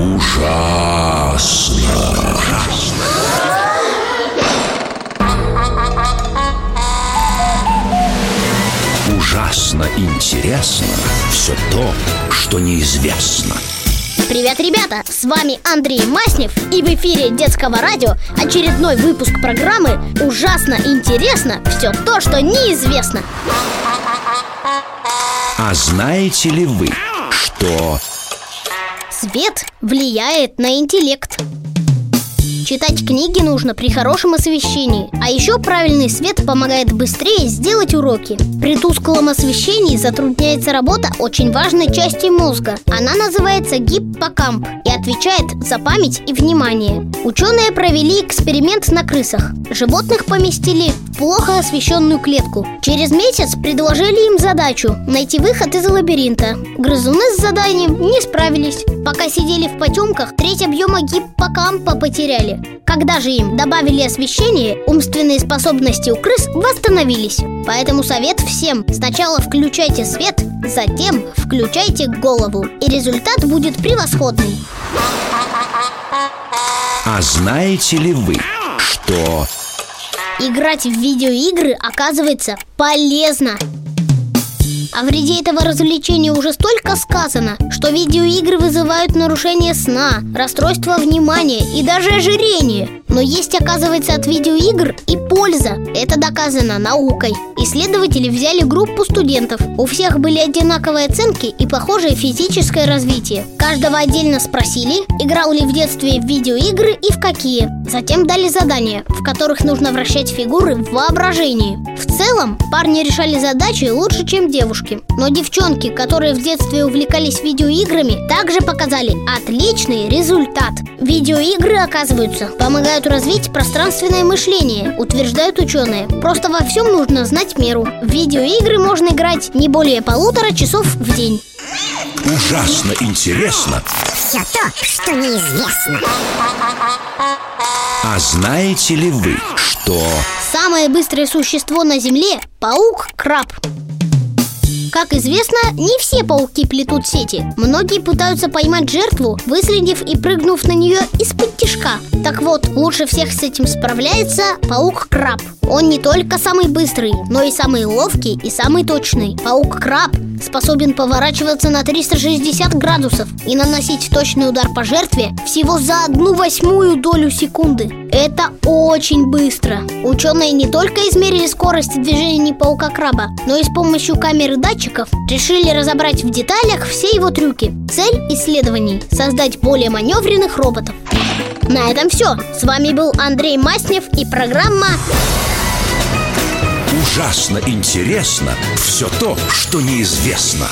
Ужасно. Ужасно интересно все то, что неизвестно. Привет, ребята! С вами Андрей Маснев и в эфире детского радио очередной выпуск программы «Ужасно интересно все то, что неизвестно». А знаете ли вы, что Свет влияет на интеллект. Читать книги нужно при хорошем освещении. А еще правильный свет помогает быстрее сделать уроки. При тусклом освещении затрудняется работа очень важной части мозга. Она называется гиппокамп и отвечает за память и внимание. Ученые провели эксперимент на крысах. Животных поместили в плохо освещенную клетку. Через месяц предложили им задачу найти выход из лабиринта. Грызуны с заданием не справились. Пока сидели в потемках, треть объема гиппокампа потеряли когда же им добавили освещение, умственные способности у крыс восстановились. Поэтому совет всем – сначала включайте свет, затем включайте голову, и результат будет превосходный. А знаете ли вы, что Играть в видеоигры оказывается полезно. О вреде этого развлечения уже столько сказано, что видеоигры вызывают нарушение сна, расстройство внимания и даже ожирение. Но есть, оказывается, от видеоигр и польза. Это доказано наукой. Исследователи взяли группу студентов. У всех были одинаковые оценки и похожее физическое развитие. Каждого отдельно спросили, играл ли в детстве в видеоигры и в какие. Затем дали задания, в которых нужно вращать фигуры в воображении. В целом, парни решали задачи лучше, чем девушки. Но девчонки, которые в детстве увлекались видеоиграми, также показали отличный результат. Видеоигры, оказывается, помогают развить пространственное мышление, утверждают ученые. Просто во всем нужно знать меру. В видеоигры можно играть не более полутора часов в день. ужасно интересно Все то, что неизвестно А знаете ли вы, что Самое быстрое существо на Земле – паук-краб. Как известно, не все пауки плетут сети. Многие пытаются поймать жертву, выследив и прыгнув на нее из-под тишка. Так вот, лучше всех с этим справляется паук-краб. Он не только самый быстрый, но и самый ловкий и самый точный. Паук-краб способен поворачиваться на 360 градусов и наносить точный удар по жертве всего за одну восьмую долю секунды. Это очень быстро. Ученые не только измерили скорость движений паука-краба, но и с помощью камеры датчиков решили разобрать в деталях все его трюки. Цель исследований – создать более маневренных роботов. На этом все. С вами был Андрей Маснев и программа ужасно интересно все то, что неизвестно.